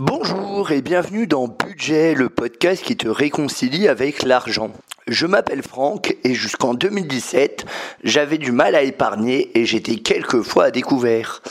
Bonjour et bienvenue dans Budget, le podcast qui te réconcilie avec l'argent. Je m'appelle Franck et jusqu'en 2017, j'avais du mal à épargner et j'étais quelquefois à découvert.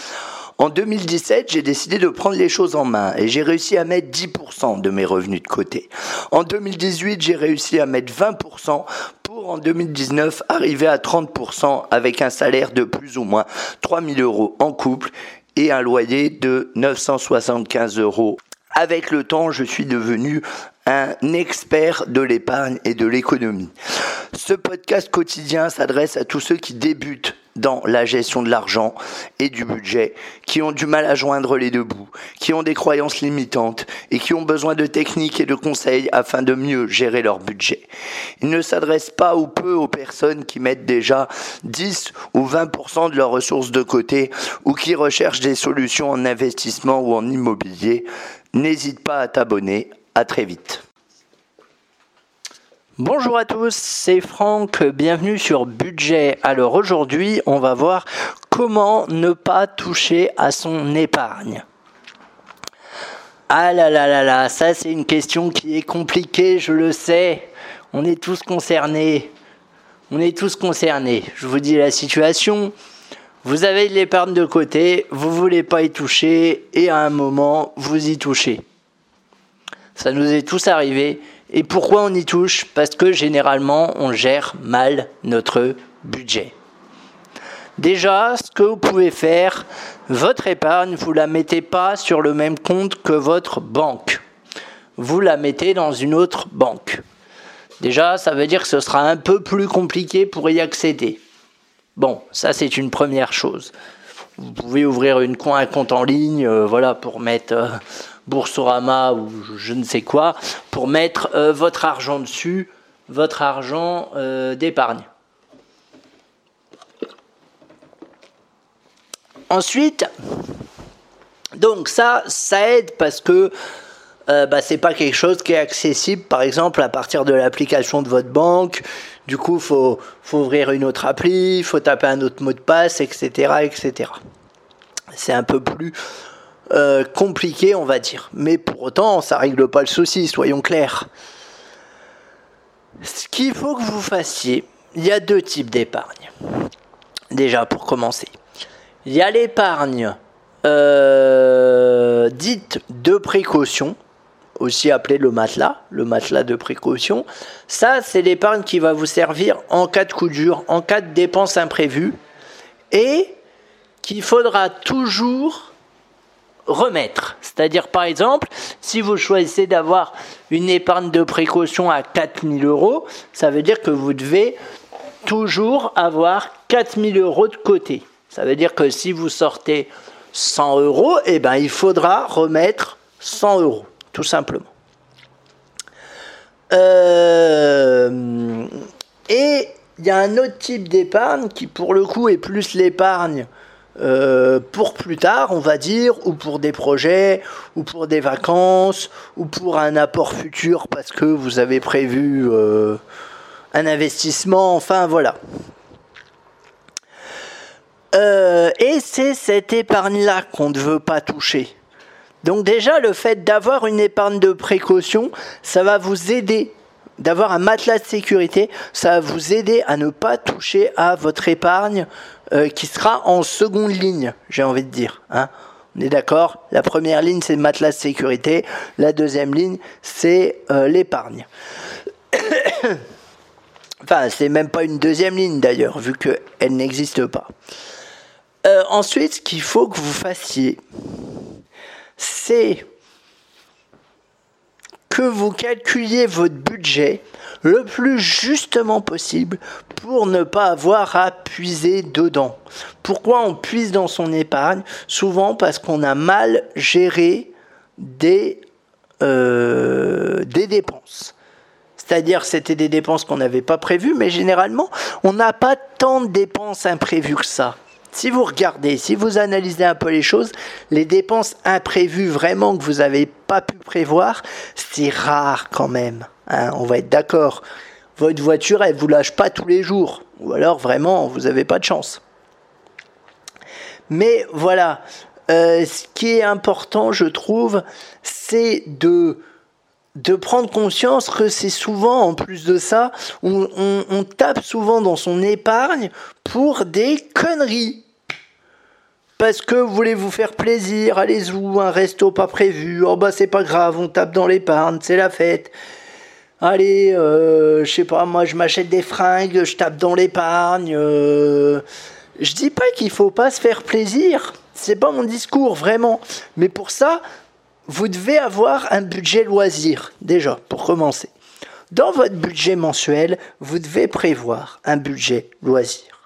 En 2017, j'ai décidé de prendre les choses en main et j'ai réussi à mettre 10% de mes revenus de côté. En 2018, j'ai réussi à mettre 20% pour en 2019 arriver à 30% avec un salaire de plus ou moins 3000 euros en couple et un loyer de 975 euros. Avec le temps, je suis devenu un expert de l'épargne et de l'économie. Ce podcast quotidien s'adresse à tous ceux qui débutent dans la gestion de l'argent et du budget, qui ont du mal à joindre les deux bouts, qui ont des croyances limitantes et qui ont besoin de techniques et de conseils afin de mieux gérer leur budget. Il ne s'adresse pas ou peu aux personnes qui mettent déjà 10 ou 20% de leurs ressources de côté ou qui recherchent des solutions en investissement ou en immobilier. N'hésite pas à t'abonner. À très vite. Bonjour à tous, c'est Franck, bienvenue sur Budget. Alors aujourd'hui, on va voir comment ne pas toucher à son épargne. Ah là là là là, ça c'est une question qui est compliquée, je le sais. On est tous concernés. On est tous concernés. Je vous dis la situation. Vous avez de l'épargne de côté, vous voulez pas y toucher et à un moment, vous y touchez. Ça nous est tous arrivé et pourquoi on y touche? Parce que généralement, on gère mal notre budget. Déjà, ce que vous pouvez faire, votre épargne, vous la mettez pas sur le même compte que votre banque. Vous la mettez dans une autre banque. Déjà, ça veut dire que ce sera un peu plus compliqué pour y accéder. Bon, ça c'est une première chose. Vous pouvez ouvrir une, un compte en ligne, euh, voilà, pour mettre euh, Boursorama ou je ne sais quoi, pour mettre euh, votre argent dessus, votre argent euh, d'épargne. Ensuite, donc ça, ça aide parce que euh, bah, c'est pas quelque chose qui est accessible, par exemple, à partir de l'application de votre banque. Du coup, faut, faut ouvrir une autre appli, faut taper un autre mot de passe, etc., etc. C'est un peu plus euh, compliqué, on va dire. Mais pour autant, ça règle pas le souci, soyons clairs. Ce qu'il faut que vous fassiez, il y a deux types d'épargne. Déjà, pour commencer. Il y a l'épargne euh, dite de précaution, aussi appelée le matelas, le matelas de précaution. Ça, c'est l'épargne qui va vous servir en cas de coup dur, en cas de dépenses imprévues, et qu'il faudra toujours remettre. C'est-à-dire, par exemple, si vous choisissez d'avoir une épargne de précaution à 4000 euros, ça veut dire que vous devez toujours avoir 4000 euros de côté. Ça veut dire que si vous sortez 100 euros, eh ben, il faudra remettre 100 euros, tout simplement. Euh, et il y a un autre type d'épargne qui, pour le coup, est plus l'épargne euh, pour plus tard, on va dire, ou pour des projets, ou pour des vacances, ou pour un apport futur parce que vous avez prévu euh, un investissement, enfin voilà. Euh, et c'est cette épargne-là qu'on ne veut pas toucher. Donc déjà, le fait d'avoir une épargne de précaution, ça va vous aider d'avoir un matelas de sécurité, ça va vous aider à ne pas toucher à votre épargne euh, qui sera en seconde ligne, j'ai envie de dire. Hein. On est d'accord La première ligne, c'est matelas de sécurité. La deuxième ligne, c'est euh, l'épargne. enfin, c'est même pas une deuxième ligne d'ailleurs, vu qu'elle n'existe pas. Euh, ensuite, ce qu'il faut que vous fassiez, c'est que vous calculiez votre budget le plus justement possible pour ne pas avoir à puiser dedans. Pourquoi on puise dans son épargne? Souvent parce qu'on a mal géré des, euh, des dépenses. C'est-à-dire c'était des dépenses qu'on n'avait pas prévues, mais généralement, on n'a pas tant de dépenses imprévues que ça. Si vous regardez, si vous analysez un peu les choses, les dépenses imprévues vraiment que vous n'avez pas pu prévoir, c'est rare quand même. Hein, on va être d'accord. Votre voiture, elle vous lâche pas tous les jours. Ou alors vraiment, vous n'avez pas de chance. Mais voilà, euh, ce qui est important, je trouve, c'est de prendre conscience que c'est souvent, en plus de ça, on, tape souvent dans son épargne pour des conneries. Parce que vous voulez vous faire plaisir, allez-vous, un resto pas prévu, oh bah c'est pas grave, on tape dans l'épargne, c'est la fête. Allez, euh, je sais pas, moi je m'achète des fringues, je tape dans l'épargne. Euh, je dis pas qu'il faut pas se faire plaisir, c'est pas mon discours vraiment. Mais pour ça, vous devez avoir un budget loisir, déjà, pour commencer. Dans votre budget mensuel, vous devez prévoir un budget loisir.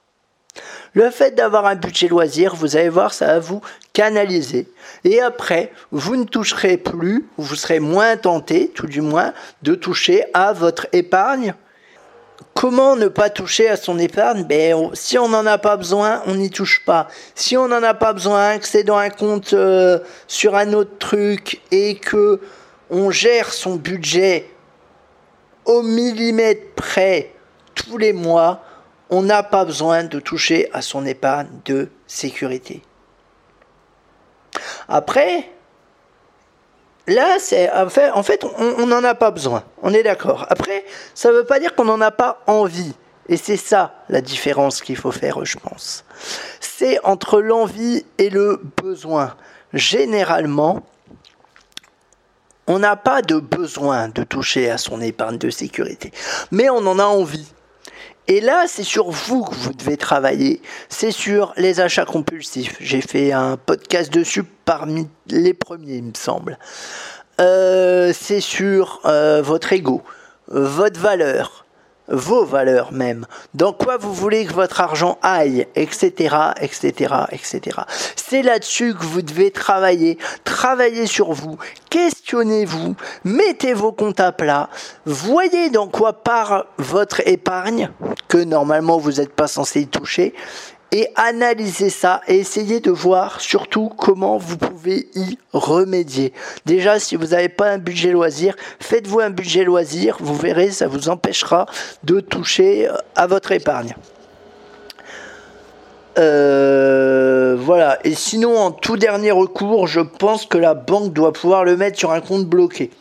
Le fait d'avoir un budget loisir, vous allez voir, ça va vous canaliser. Et après, vous ne toucherez plus, vous serez moins tenté, tout du moins, de toucher à votre épargne Comment ne pas toucher à son épargne? Ben, Si on n'en a pas besoin, on n'y touche pas. Si on n'en a pas besoin, que c'est dans un compte euh, sur un autre truc et que on gère son budget au millimètre près tous les mois, on n'a pas besoin de toucher à son épargne de sécurité. Après, Là, c'est en fait, en fait on n'en a pas besoin. On est d'accord. Après, ça ne veut pas dire qu'on n'en a pas envie. Et c'est ça la différence qu'il faut faire, je pense. C'est entre l'envie et le besoin. Généralement, on n'a pas de besoin de toucher à son épargne de sécurité, mais on en a envie. Et là, c'est sur vous que vous devez travailler. C'est sur les achats compulsifs. J'ai fait un podcast dessus parmi les premiers, il me semble. Euh, c'est sur euh, votre ego, votre valeur, vos valeurs même, dans quoi vous voulez que votre argent aille, etc., etc., etc. C'est là-dessus que vous devez travailler, travailler sur vous, questionnez-vous, mettez vos comptes à plat, voyez dans quoi part votre épargne, que normalement vous n'êtes pas censé y toucher, et analysez ça et essayez de voir surtout comment vous pouvez y remédier. Déjà, si vous n'avez pas un budget loisir, faites-vous un budget loisir, vous verrez, ça vous empêchera de toucher euh, à votre épargne. Euh, voilà, et sinon en tout dernier recours, je pense que la banque doit pouvoir le mettre sur un compte bloqué.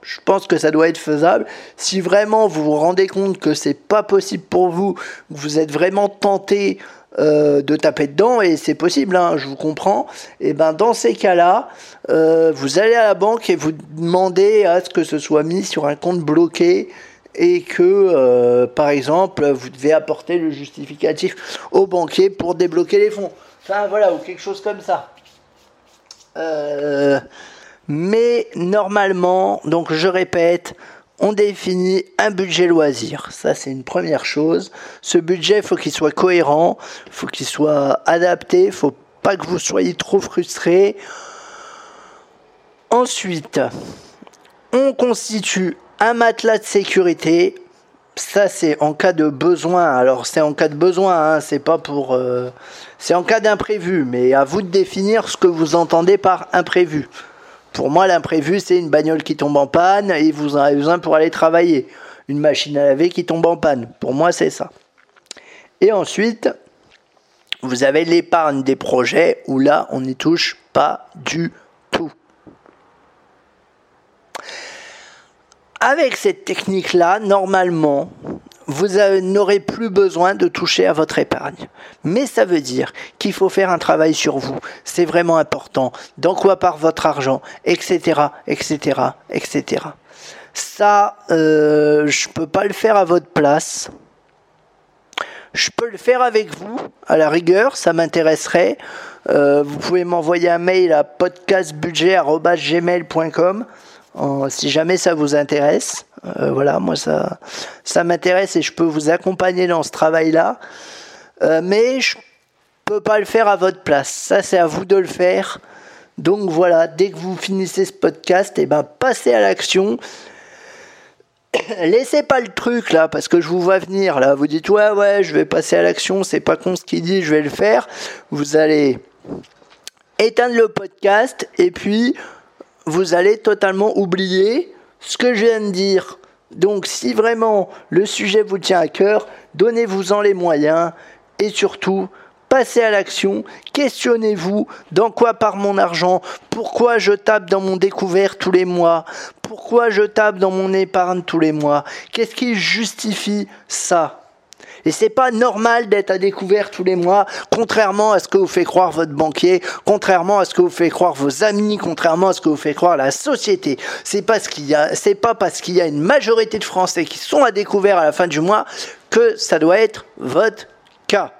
Je pense que ça doit être faisable. Si vraiment vous vous rendez compte que c'est pas possible pour vous, vous êtes vraiment tenté euh, de taper dedans et c'est possible, hein, je vous comprends. Et ben dans ces cas-là, euh, vous allez à la banque et vous demandez à ce que ce soit mis sur un compte bloqué et que, euh, par exemple, vous devez apporter le justificatif au banquier pour débloquer les fonds. Enfin voilà, ou quelque chose comme ça. mais normalement, donc je répète, on définit un budget loisir. Ça, c'est une première chose. Ce budget, faut qu'il soit cohérent, faut qu'il soit adapté, faut pas que vous soyez trop frustré. Ensuite, on constitue un matelas de sécurité. Ça, c'est en cas de besoin. Alors, c'est en cas de besoin, hein, c'est pas pour. Euh, c'est en cas d'imprévu, mais à vous de définir ce que vous entendez par imprévu. Pour moi, l'imprévu, c'est une bagnole qui tombe en panne et vous en avez besoin pour aller travailler. Une machine à laver qui tombe en panne. Pour moi, c'est ça. Et ensuite, vous avez l'épargne des projets où là, on n'y touche pas du tout. Avec cette technique-là, normalement, vous n'aurez plus besoin de toucher à votre épargne. Mais ça veut dire qu'il faut faire un travail sur vous. C'est vraiment important. Dans quoi part votre argent, etc., etc., etc. Ça, euh, je peux pas le faire à votre place. Je peux le faire avec vous, à la rigueur, ça m'intéresserait. Euh, vous pouvez m'envoyer un mail à podcastbudget.gmail.com si jamais ça vous intéresse. Euh, voilà, moi ça, ça m'intéresse et je peux vous accompagner dans ce travail-là. Euh, mais je peux pas le faire à votre place. Ça, c'est à vous de le faire. Donc voilà, dès que vous finissez ce podcast, et eh ben passez à l'action. Laissez pas le truc là, parce que je vous vois venir là. Vous dites ouais ouais, je vais passer à l'action, c'est pas con ce qu'il dit, je vais le faire. Vous allez éteindre le podcast et puis vous allez totalement oublier ce que je viens de dire. Donc si vraiment le sujet vous tient à cœur, donnez-vous-en les moyens et surtout passez à l'action, questionnez-vous dans quoi part mon argent, pourquoi je tape dans mon découvert tous les mois, pourquoi je tape dans mon épargne tous les mois, qu'est-ce qui justifie ça? Et c'est pas normal d'être à découvert tous les mois, contrairement à ce que vous fait croire votre banquier, contrairement à ce que vous fait croire vos amis, contrairement à ce que vous fait croire la société. C'est a, c'est pas parce qu'il y a une majorité de Français qui sont à découvert à la fin du mois que ça doit être votre cas.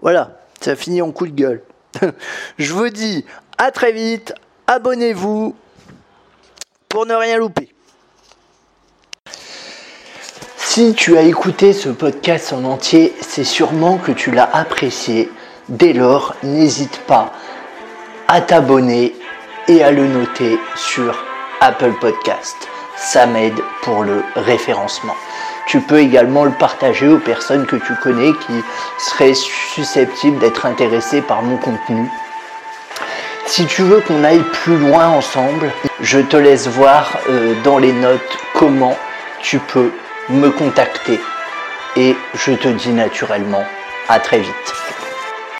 Voilà, ça finit en coup de gueule. Je vous dis à très vite, abonnez-vous pour ne rien louper. Si tu as écouté ce podcast en entier, c'est sûrement que tu l'as apprécié. Dès lors, n'hésite pas à t'abonner et à le noter sur Apple Podcast. Ça m'aide pour le référencement. Tu peux également le partager aux personnes que tu connais qui seraient susceptibles d'être intéressées par mon contenu. Si tu veux qu'on aille plus loin ensemble, je te laisse voir euh, dans les notes comment tu peux me contacter. Et je te dis naturellement à très vite.